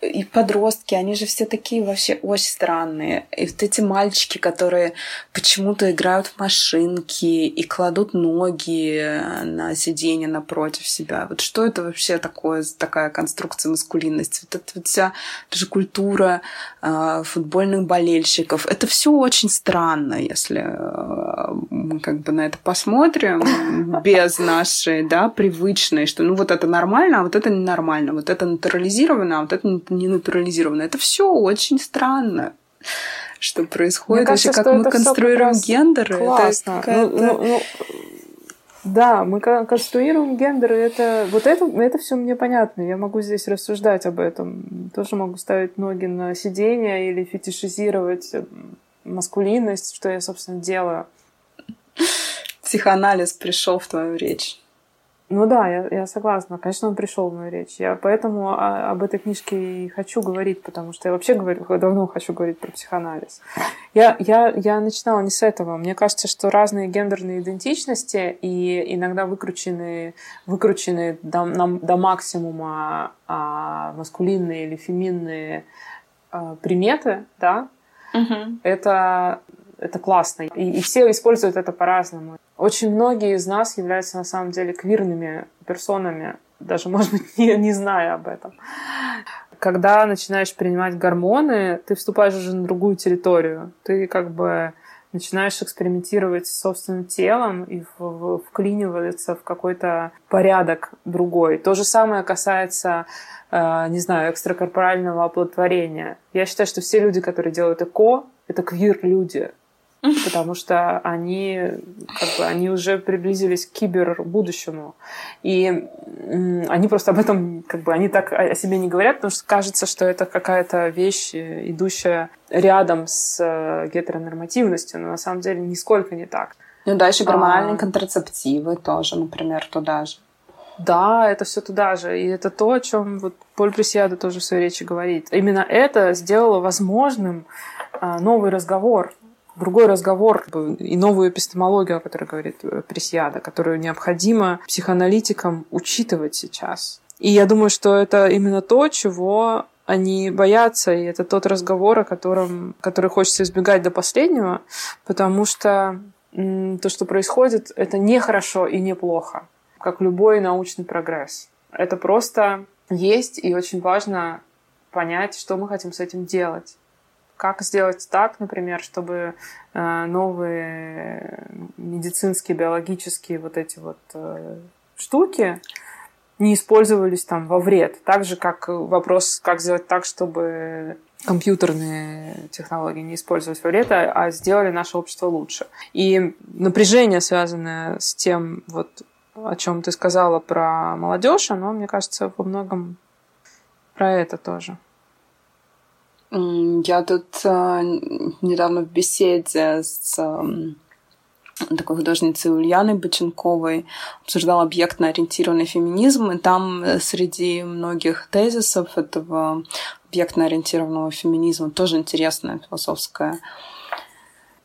и подростки, они же все такие вообще очень странные. И вот эти мальчики, которые почему-то играют в машинки и кладут ноги на сиденье напротив себя. Вот что это вообще такое, такая конструкция маскулинности? Вот эта вот вся даже культура э, футбольных болельщиков. Это все очень странно, если э, мы как бы на это посмотрим без нашей, да, привычной, что ну вот это нормально, а вот это ненормально, вот это натурализировано, а вот это не натурализировано. Это все очень странно что происходит, Мне кажется, вообще как мы конструируем гендеры. Классно. Это ну, ну, ну, да, мы конструируем гендеры, это вот это, это все мне понятно. Я могу здесь рассуждать об этом. Тоже могу ставить ноги на сиденье или фетишизировать маскулинность, что я, собственно, делаю. Психоанализ пришел в твою речь. Ну да, я, я согласна. Конечно, он пришел в мою речь. Я поэтому о, об этой книжке и хочу говорить, потому что я вообще говорю, давно хочу говорить про психоанализ. Я, я, я начинала не с этого. Мне кажется, что разные гендерные идентичности и иногда выкрученные, выкрученные до, на, до максимума а, маскулинные или феминные а, приметы, да, угу. это это классно. И, и все используют это по-разному. Очень многие из нас являются на самом деле квирными персонами, даже, может быть, (laughs) не, не зная об этом. Когда начинаешь принимать гормоны, ты вступаешь уже на другую территорию. Ты как бы начинаешь экспериментировать с собственным телом и в, в, вклиниваться в какой-то порядок другой. То же самое касается, э, не знаю, экстракорпорального оплодотворения. Я считаю, что все люди, которые делают ЭКО, это квир-люди (laughs) потому что они, как бы, они уже приблизились к кибербудущему. И они просто об этом, как бы, они так о себе не говорят, потому что кажется, что это какая-то вещь, э, идущая рядом с э, гетеронормативностью, но на самом деле нисколько не так. Ну да, еще гормональные а... контрацептивы тоже, например, туда же. Да, это все туда же. И это то, о чем вот Поль Пресьяда тоже в своей речи говорит. Именно это сделало возможным а, новый разговор другой разговор и новую эпистемологию, о которой говорит э, Пресьяда, которую необходимо психоаналитикам учитывать сейчас. И я думаю, что это именно то, чего они боятся, и это тот разговор, о котором, который хочется избегать до последнего, потому что то, что происходит, это не хорошо и не плохо, как любой научный прогресс. Это просто есть, и очень важно понять, что мы хотим с этим делать. Как сделать так, например, чтобы э, новые медицинские, биологические вот эти вот э, штуки не использовались там во вред. Так же, как вопрос, как сделать так, чтобы компьютерные технологии не использовать во вред, а, а сделали наше общество лучше. И напряжение, связанное с тем, вот, о чем ты сказала про молодежь, оно, мне кажется, во многом про это тоже. Я тут э, недавно в беседе с э, такой художницей Ульяной Боченковой обсуждала объектно-ориентированный феминизм, и там э, среди многих тезисов этого объектно-ориентированного феминизма тоже интересная философская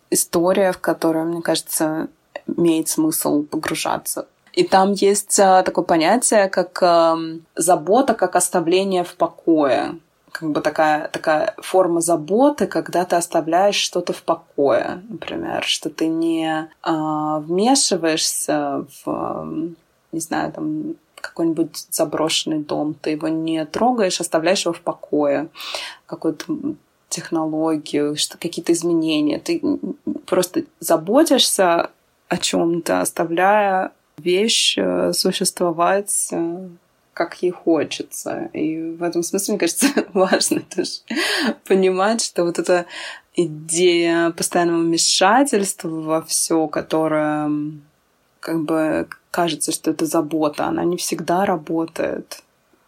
история, в которую, мне кажется, имеет смысл погружаться. И там есть такое понятие, как забота, как оставление в покое как бы такая, такая форма заботы, когда ты оставляешь что-то в покое, например, что ты не а, вмешиваешься в, не знаю, там, какой-нибудь заброшенный дом, ты его не трогаешь, оставляешь его в покое, какую-то технологию, что какие-то изменения. Ты просто заботишься о чем-то, оставляя вещь э, существовать э, как ей хочется. И в этом смысле, мне кажется, (laughs) важно тоже понимать, что вот эта идея постоянного вмешательства во все, которое как бы кажется, что это забота, она не всегда работает.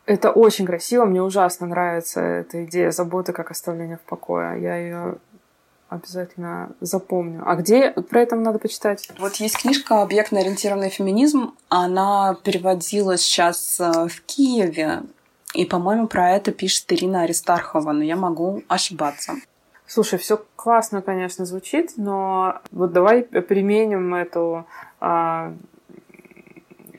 Это очень красиво, мне ужасно нравится эта идея заботы как оставление в покое. Я ее Обязательно запомню. А где про это надо почитать? Вот есть книжка «Объектно-ориентированный феминизм». Она переводилась сейчас э, в Киеве. И, по-моему, про это пишет Ирина Аристархова, но я могу ошибаться. Слушай, все классно, конечно, звучит, но вот давай применим эту а,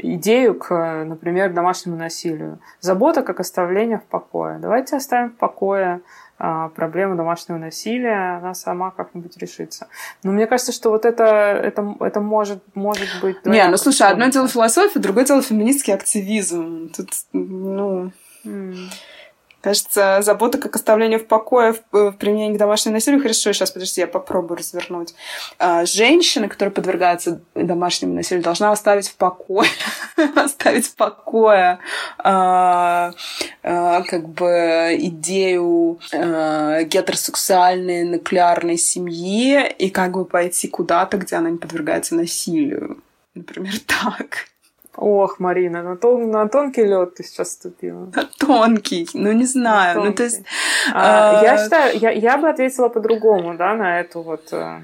идею к, например, домашнему насилию. Забота как оставление в покое. Давайте оставим в покое а, проблему домашнего насилия, она сама как-нибудь решится. Но мне кажется, что вот это, это, это может, может быть... Не, ну слушай, одно дело философия, другое дело феминистский активизм. Тут, ну... Mm. Кажется, забота как оставление в покое в, в применении к домашнему насилию. Хорошо, сейчас, подожди, я попробую развернуть. А, женщина, которая подвергается домашнему насилию, должна оставить в покое, (laughs) оставить в покое а, а, как бы идею гетеросексуальной нуклеарной семьи и как бы пойти куда-то, где она не подвергается насилию. Например, (laughs) так. Ох, Марина, на, тон, на тонкий лед ты сейчас ступила. На тонкий, ну не знаю. Ну, то есть, а, а... Я считаю, я, я бы ответила по-другому, да, на эту вот э,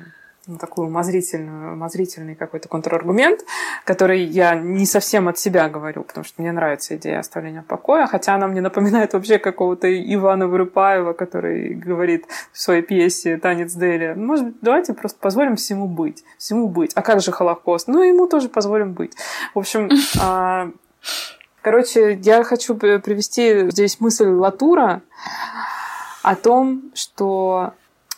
ну, такую умозрительную, умозрительный какой-то контраргумент, который я не совсем от себя говорю, потому что мне нравится идея оставления покоя, хотя она мне напоминает вообще какого-то Ивана Вырыпаева, который говорит в своей пьесе «Танец Дели». Может быть, давайте просто позволим всему быть, всему быть. А как же Холокост? Ну, ему тоже позволим быть. В общем, (laughs) а, короче, я хочу привести здесь мысль Латура о том, что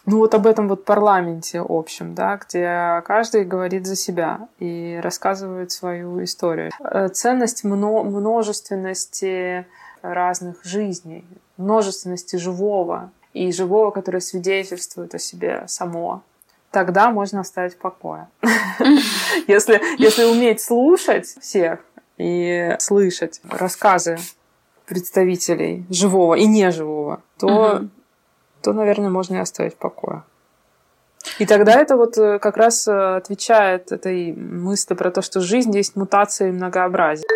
ну вот об этом вот парламенте общем, да, где каждый говорит за себя и рассказывает свою историю. Э, ценность множественности разных жизней, множественности живого и живого, которое свидетельствует о себе само, тогда можно оставить в покое. (laughs) Если, если уметь слушать всех и слышать рассказы представителей живого и неживого, то то, наверное, можно и оставить в покое. И тогда это вот э, как раз э, отвечает этой мысли про то, что жизнь есть мутация и многообразие.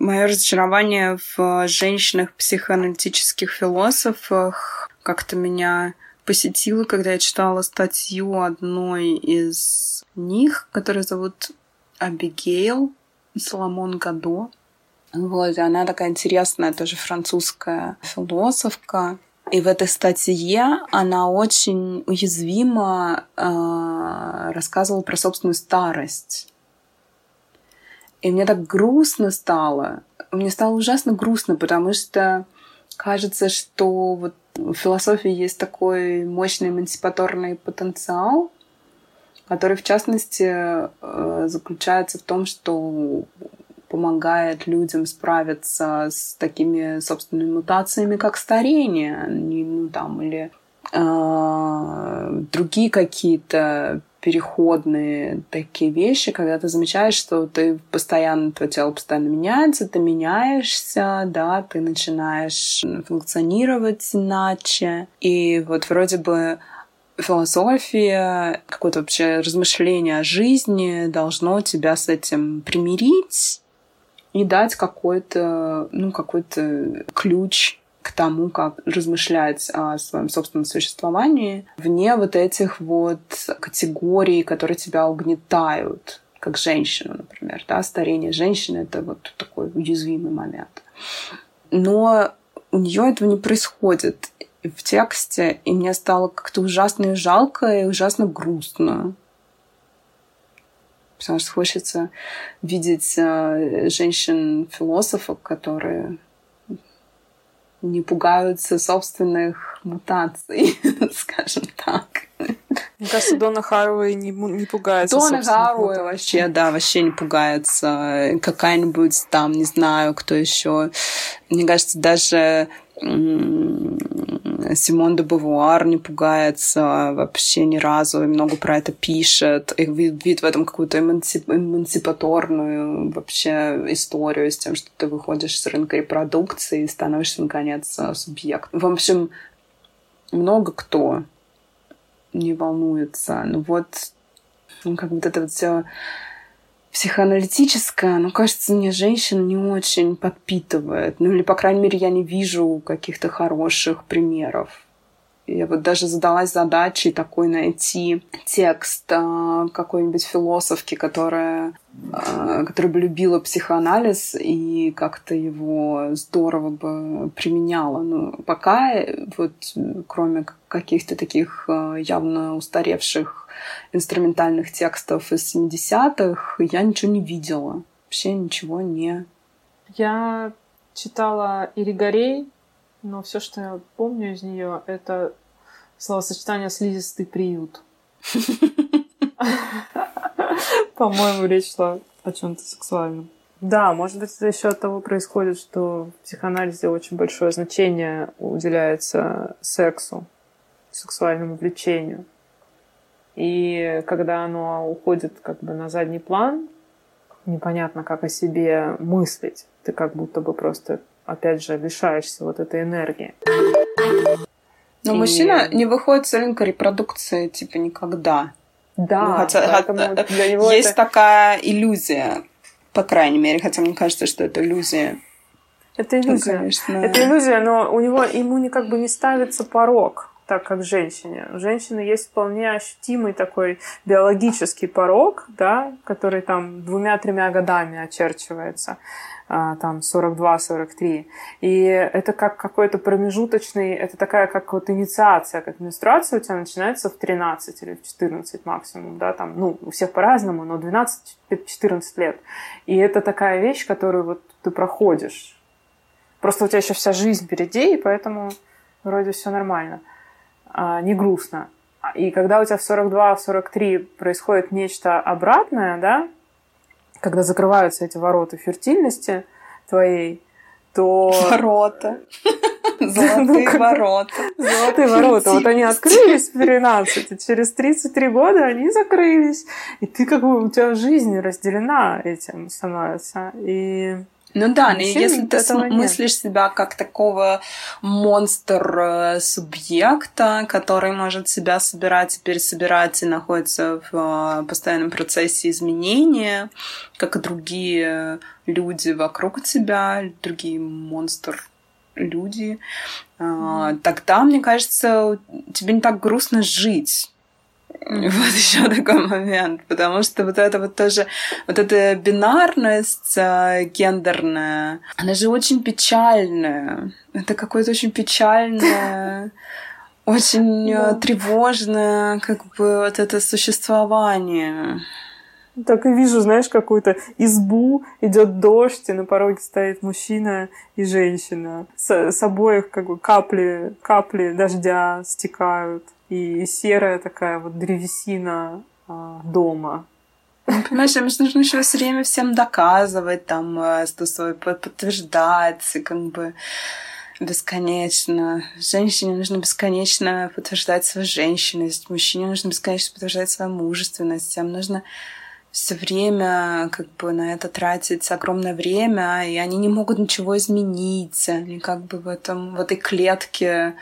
Мое разочарование в женщинах психоаналитических философах как-то меня посетило, когда я читала статью одной из них, которая зовут Абигейл Соломон Гадо. Вот, и она такая интересная, тоже французская философка. И в этой статье она очень уязвимо э, рассказывала про собственную старость. И мне так грустно стало. Мне стало ужасно грустно, потому что кажется, что вот в философии есть такой мощный эмансипаторный потенциал, который, в частности, э, заключается в том, что помогает людям справиться с такими собственными мутациями, как старение, ну, там, или э, другие какие-то переходные такие вещи, когда ты замечаешь, что ты постоянно, твое тело постоянно меняется, ты меняешься, да, ты начинаешь функционировать иначе. И вот вроде бы философия, какое-то вообще размышление о жизни должно тебя с этим примирить, и дать какой-то, ну, какой-то ключ к тому, как размышлять о своем собственном существовании вне вот этих вот категорий, которые тебя угнетают, как женщину, например. Да? Старение женщины — это вот такой уязвимый момент. Но у нее этого не происходит в тексте, и мне стало как-то ужасно и жалко, и ужасно грустно потому что хочется видеть э, женщин-философов, которые не пугаются собственных мутаций, (laughs) скажем так. Мне кажется, Дона Харуэй не, не пугается. Дона Харуэй вообще, да, вообще не пугается. Какая-нибудь там, не знаю, кто еще. Мне кажется, даже Симон де Бавуар не пугается вообще ни разу и много про это пишет. И видит в этом какую-то эмансип... эмансипаторную вообще историю с тем, что ты выходишь с рынка репродукции и становишься, наконец, субъектом. В общем, много кто не волнуется. Ну вот, ну, как вот это вот все психоаналитическая, ну, кажется, мне женщин не очень подпитывает. Ну, или, по крайней мере, я не вижу каких-то хороших примеров. Я вот даже задалась задачей такой найти текст э, какой-нибудь философки, которая, э, которая бы любила психоанализ и как-то его здорово бы применяла. Но пока вот кроме каких-то таких э, явно устаревших инструментальных текстов из 70-х я ничего не видела. вообще ничего не... Я читала Иригорей, но все, что я помню из нее, это словосочетание «слизистый приют». (laughs) По-моему, речь шла о чем-то сексуальном. Да, может быть, это еще от того происходит, что в психоанализе очень большое значение уделяется сексу, сексуальному влечению. И когда оно уходит как бы на задний план, непонятно, как о себе мыслить. Ты как будто бы просто, опять же, лишаешься вот этой энергии. Но и... мужчина не выходит с рынка репродукции, типа, никогда. Да, ну, хотя, для него есть это... такая иллюзия, по крайней мере, хотя мне кажется, что это иллюзия. Это иллюзия. Ну, конечно. Это иллюзия, но у него ему не как бы не ставится порог так как женщине. У женщины есть вполне ощутимый такой биологический порог, да, который там двумя-тремя годами очерчивается, а, там 42-43. И это как какой-то промежуточный, это такая как вот инициация, как менструация у тебя начинается в 13 или в 14 максимум, да, там, ну, у всех по-разному, но 12-14 лет. И это такая вещь, которую вот ты проходишь. Просто у тебя еще вся жизнь впереди, и поэтому вроде все нормально не грустно. И когда у тебя в 42, в 43 происходит нечто обратное, да, когда закрываются эти ворота фертильности твоей, то... (laughs) (laughs) Ворота. Золотые ну, ворота. Золотые ворота. Вот они открылись в 13, и через 33 года они закрылись. И ты как бы, у тебя жизнь разделена этим становится. И ну да, но если ты мыслишь нет. себя как такого монстр-субъекта, который может себя собирать и пересобирать и находится в а, постоянном процессе изменения, как и другие люди вокруг тебя, другие монстр люди, mm-hmm. тогда, мне кажется, тебе не так грустно жить (laughs) вот еще такой момент, потому что вот это вот тоже, вот эта бинарность э, гендерная, она же очень печальная. Это какое-то очень печальное, (laughs) очень э, тревожное, как бы, вот это существование. Так и вижу, знаешь, какую-то избу, идет дождь, и на пороге стоит мужчина и женщина. С, с обоих как бы капли, капли дождя стекают и серая такая вот древесина а, дома. Ну, понимаешь, им же нужно еще все время всем доказывать, там, э, что свой подтверждать, как бы бесконечно. Женщине нужно бесконечно подтверждать свою женщинность, мужчине нужно бесконечно подтверждать свою мужественность, всем нужно все время как бы на это тратить огромное время, и они не могут ничего изменить, они как бы в этом, в этой клетке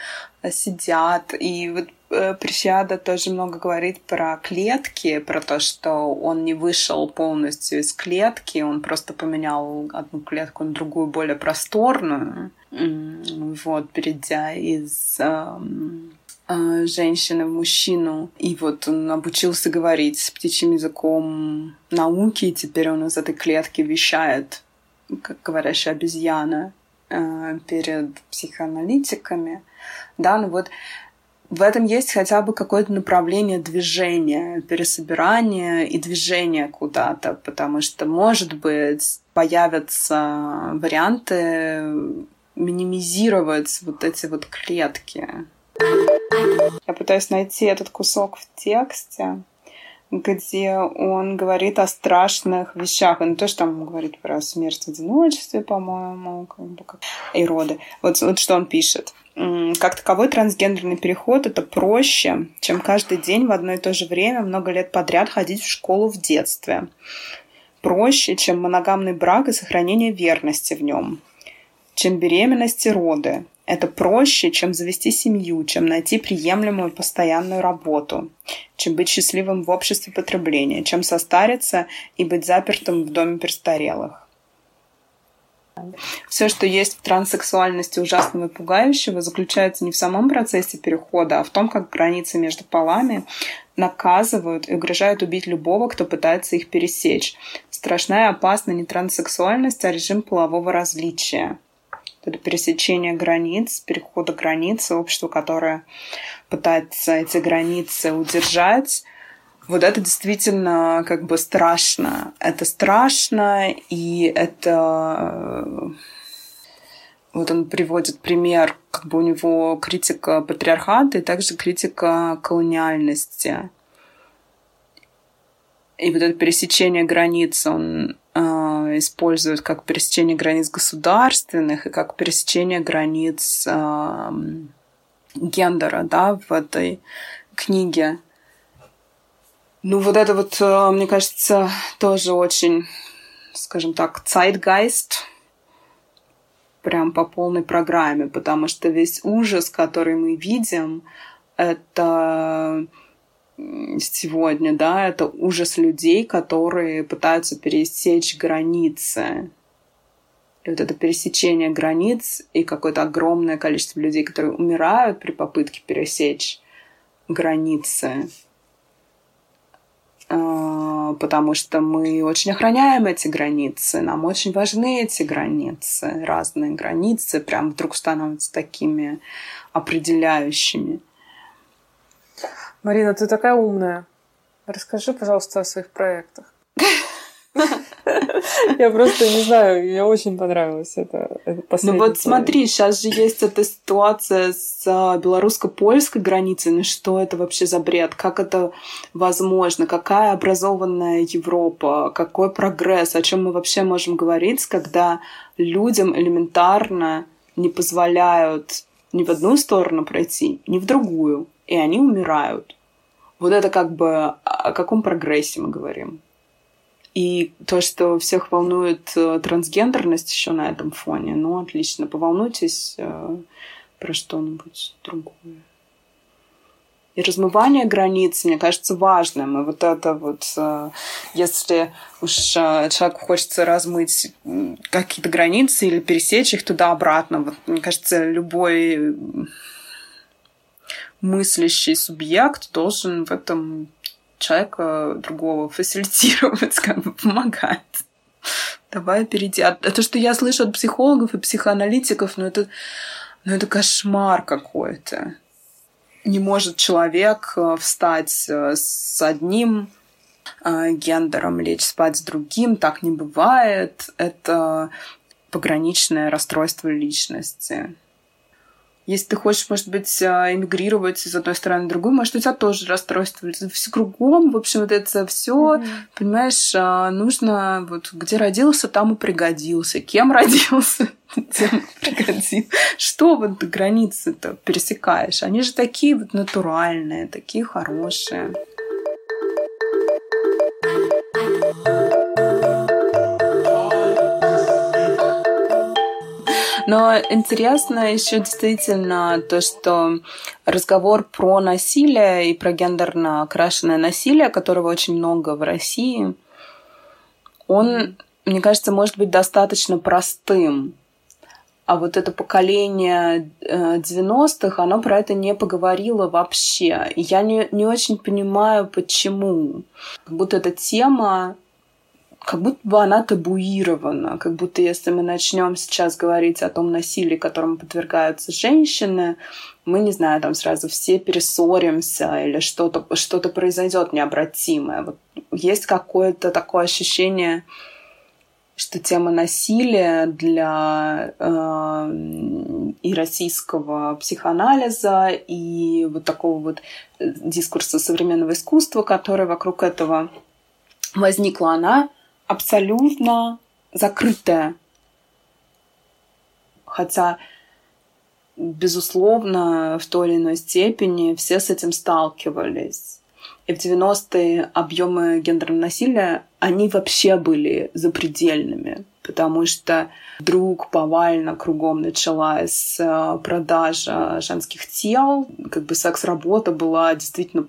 сидят. И вот Э, Прищада тоже много говорит про клетки, про то, что он не вышел полностью из клетки, он просто поменял одну клетку на другую, более просторную, вот, перейдя из эм, э, женщины в мужчину. И вот он обучился говорить с птичьим языком науки, и теперь он из этой клетки вещает, как говорящая обезьяна, э, перед психоаналитиками. Да, ну вот в этом есть хотя бы какое-то направление движения, пересобирания и движения куда-то, потому что, может быть, появятся варианты минимизировать вот эти вот клетки. Я пытаюсь найти этот кусок в тексте, где он говорит о страшных вещах. Он тоже там говорит про смерть в одиночестве, по-моему, как бы как... и роды. Вот, вот что он пишет. Как таковой трансгендерный переход это проще, чем каждый день в одно и то же время много лет подряд ходить в школу в детстве. Проще, чем моногамный брак и сохранение верности в нем. Чем беременность и роды. Это проще, чем завести семью, чем найти приемлемую постоянную работу, чем быть счастливым в обществе потребления, чем состариться и быть запертым в доме престарелых. Все, что есть в транссексуальности ужасного и пугающего, заключается не в самом процессе перехода, а в том, как границы между полами наказывают и угрожают убить любого, кто пытается их пересечь. Страшна и опасна не транссексуальность, а режим полового различия. Это пересечение границ, перехода границы, общество, которое пытается эти границы удержать, Вот это действительно как бы страшно. Это страшно, и это... Вот он приводит пример, как бы у него критика патриархата и также критика колониальности. И вот это пересечение границ он использует как пересечение границ государственных и как пересечение границ э, гендера, да, в этой книге. Ну, вот это вот, э, мне кажется, тоже очень, скажем так, zeitgeist, прям по полной программе, потому что весь ужас, который мы видим, это сегодня, да, это ужас людей, которые пытаются пересечь границы. И вот это пересечение границ и какое-то огромное количество людей, которые умирают при попытке пересечь границы, а, потому что мы очень охраняем эти границы, нам очень важны эти границы, разные границы прям вдруг становятся такими определяющими. Марина, ты такая умная. Расскажи, пожалуйста, о своих проектах. (laughs) Я просто не знаю, мне очень понравилось это, это Ну вот смотри, сейчас же есть эта ситуация с а, белорусско-польской границей. Ну что это вообще за бред? Как это возможно? Какая образованная Европа? Какой прогресс? О чем мы вообще можем говорить, когда людям элементарно не позволяют ни в одну сторону пройти, ни в другую, и они умирают. Вот это как бы о каком прогрессе мы говорим? И то, что всех волнует э, трансгендерность еще на этом фоне, ну, отлично, поволнуйтесь э, про что-нибудь другое. И размывание границ, мне кажется, важным. И вот это вот, э, если уж человеку хочется размыть какие-то границы или пересечь их туда-обратно, вот, мне кажется, любой мыслящий субъект должен в этом человека другого фасилитировать, (laughs) как бы помогать. Давай перейди. А то, что я слышу от психологов и психоаналитиков, ну это, ну это кошмар какой-то. Не может человек э, встать э, с одним э, гендером, лечь спать с другим. Так не бывает. Это пограничное расстройство личности. Если ты хочешь, может быть, а, эмигрировать из одной страны в другую, может, у тебя тоже расстройство. Все кругом, в общем, вот это все, mm-hmm. понимаешь, а, нужно вот где родился, там и пригодился. Кем родился, (laughs) тем пригодился. Что вот границы-то пересекаешь? Они же такие вот натуральные, такие хорошие. Но интересно еще действительно то, что разговор про насилие и про гендерно окрашенное насилие, которого очень много в России, он, мне кажется, может быть достаточно простым. А вот это поколение 90-х, э, оно про это не поговорило вообще. Я не, не очень понимаю, почему. Как будто эта тема как будто бы она табуирована, как будто если мы начнем сейчас говорить о том насилии, которому подвергаются женщины, мы, не знаю, там сразу все перессоримся или что-то что произойдет необратимое. Вот есть какое-то такое ощущение, что тема насилия для э, и российского психоанализа, и вот такого вот дискурса современного искусства, который вокруг этого возникла, она абсолютно закрытая. Хотя, безусловно, в той или иной степени все с этим сталкивались. И в 90-е объемы гендерного насилия, они вообще были запредельными, потому что вдруг повально кругом началась э, продажа женских тел, как бы секс-работа была действительно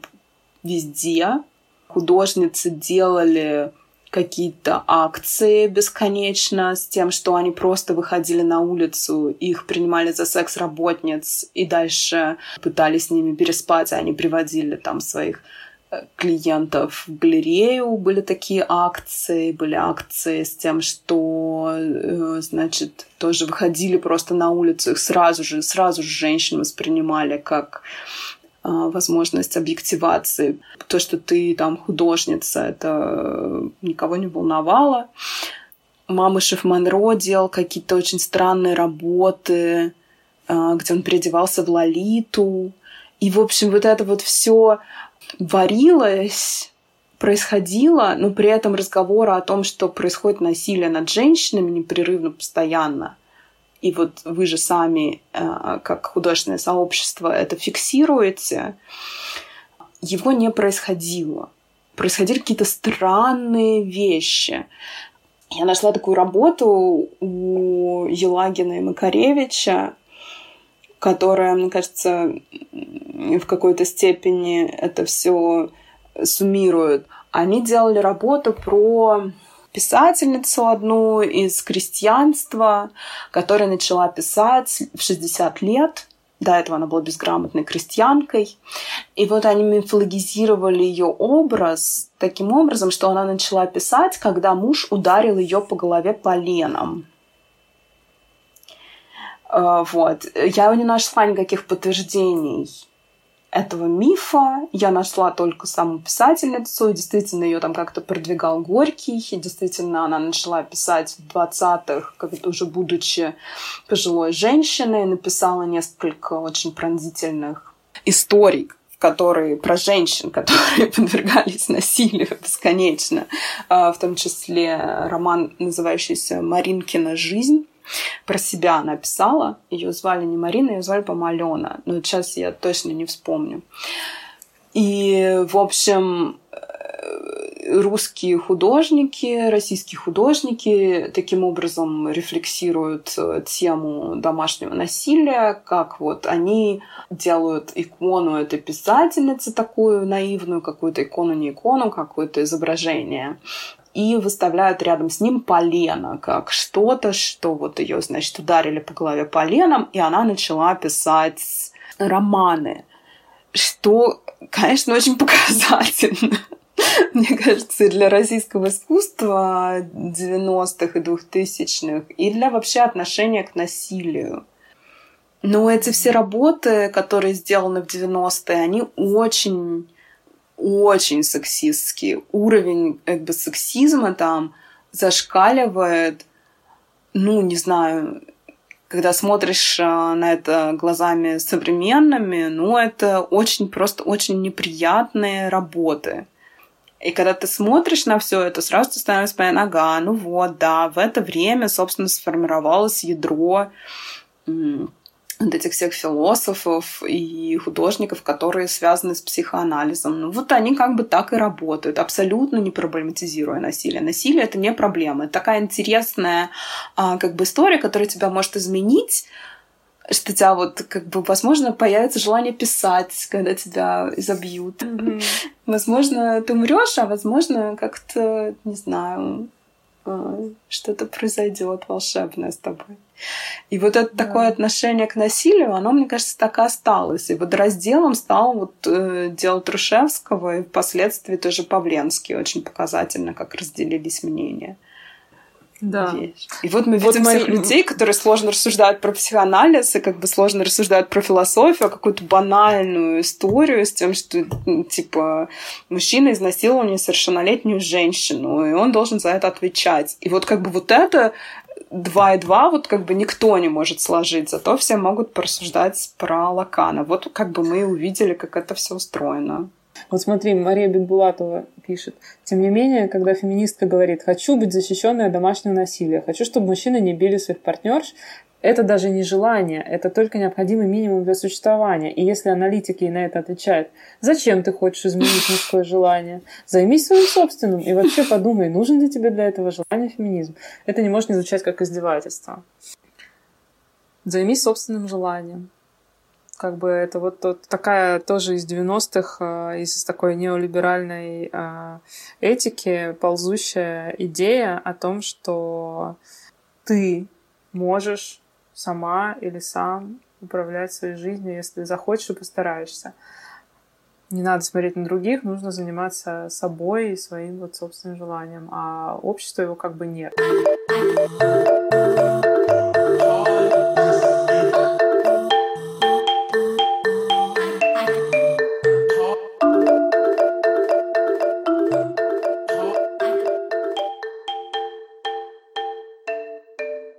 везде. Художницы делали какие-то акции бесконечно с тем, что они просто выходили на улицу, их принимали за секс-работниц и дальше пытались с ними переспать, а они приводили там своих э, клиентов в галерею были такие акции, были акции с тем, что, э, значит, тоже выходили просто на улицу, их сразу же, сразу же женщин воспринимали как возможность объективации. То, что ты там художница, это никого не волновало. Мамышев Монро делал какие-то очень странные работы, где он переодевался в Лолиту. И, в общем, вот это вот все варилось происходило, но при этом разговора о том, что происходит насилие над женщинами непрерывно, постоянно. И вот вы же сами, э, как художественное сообщество, это фиксируете. Его не происходило. Происходили какие-то странные вещи. Я нашла такую работу у Елагина и Макаревича, которая, мне кажется, в какой-то степени это все суммируют. Они делали работу про писательницу одну из крестьянства, которая начала писать в 60 лет. До этого она была безграмотной крестьянкой. И вот они мифологизировали ее образ таким образом, что она начала писать, когда муж ударил ее по голове поленом. Э, вот. Я не нашла никаких подтверждений этого мифа. Я нашла только саму писательницу, и действительно ее там как-то продвигал Горький, и действительно она начала писать в 20-х, как уже будучи пожилой женщиной, написала несколько очень пронзительных историй, которые про женщин, (laughs) которые подвергались насилию бесконечно, а, в том числе роман, называющийся «Маринкина жизнь», про себя она писала. Ее звали не Марина, ее звали, по-моему, Алена. Но сейчас я точно не вспомню. И, в общем, э, русские художники, российские художники таким образом рефлексируют э, тему домашнего насилия, как вот они делают икону этой писательницы такую наивную, какую-то икону, не икону, какое-то изображение и выставляют рядом с ним полено, как что-то, что вот ее, значит, ударили по голове поленом, и она начала писать романы, что, конечно, очень (laughs) показательно. Мне кажется, и для российского искусства 90-х и 2000-х, и для вообще отношения к насилию. Но эти все работы, которые сделаны в 90-е, они очень очень сексистский. Уровень как бы сексизма там зашкаливает, ну, не знаю, когда смотришь а, на это глазами современными, ну, это очень просто очень неприятные работы. И когда ты смотришь на все это, сразу ты становишься понятно, ага, ну вот, да, в это время, собственно, сформировалось ядро вот этих всех философов и художников, которые связаны с психоанализом. Ну, вот они как бы так и работают, абсолютно не проблематизируя насилие. Насилие — это не проблема. Это такая интересная а, как бы история, которая тебя может изменить, что у тебя вот как бы, возможно, появится желание писать, когда тебя изобьют. Mm-hmm. (laughs) Возможно, ты умрешь, а возможно, как-то, не знаю, а, что-то произойдет волшебное с тобой. И вот это да. такое отношение к насилию, оно, мне кажется, так и осталось. И вот разделом стал вот э, дело Трушевского и впоследствии тоже Павленский. Очень показательно, как разделились мнения. Да. Вещь. И вот мы видим вот всех мои... людей, которые сложно рассуждают про психоанализ и как бы сложно рассуждают про философию, а какую-то банальную историю с тем, что, типа, мужчина изнасиловал несовершеннолетнюю женщину, и он должен за это отвечать. И вот как бы вот это два и два вот как бы никто не может сложить, зато все могут порассуждать про Лакана. Вот как бы мы увидели, как это все устроено. Вот смотри, Мария Бекбулатова пишет. Тем не менее, когда феминистка говорит «хочу быть защищенной от домашнего насилия», «хочу, чтобы мужчины не били своих партнерш», это даже не желание, это только необходимый минимум для существования. И если аналитики на это отвечают, зачем ты хочешь изменить мужское желание? Займись своим собственным и вообще подумай, нужен ли тебе для этого желание феминизм. Это не может не звучать как издевательство. Займись собственным желанием. Как бы это вот, вот такая тоже из 90-х, э, из такой неолиберальной э, этики ползущая идея о том, что ты можешь сама или сам управлять своей жизнью, если захочешь и постараешься. Не надо смотреть на других, нужно заниматься собой и своим вот собственным желанием, а общество его как бы нет.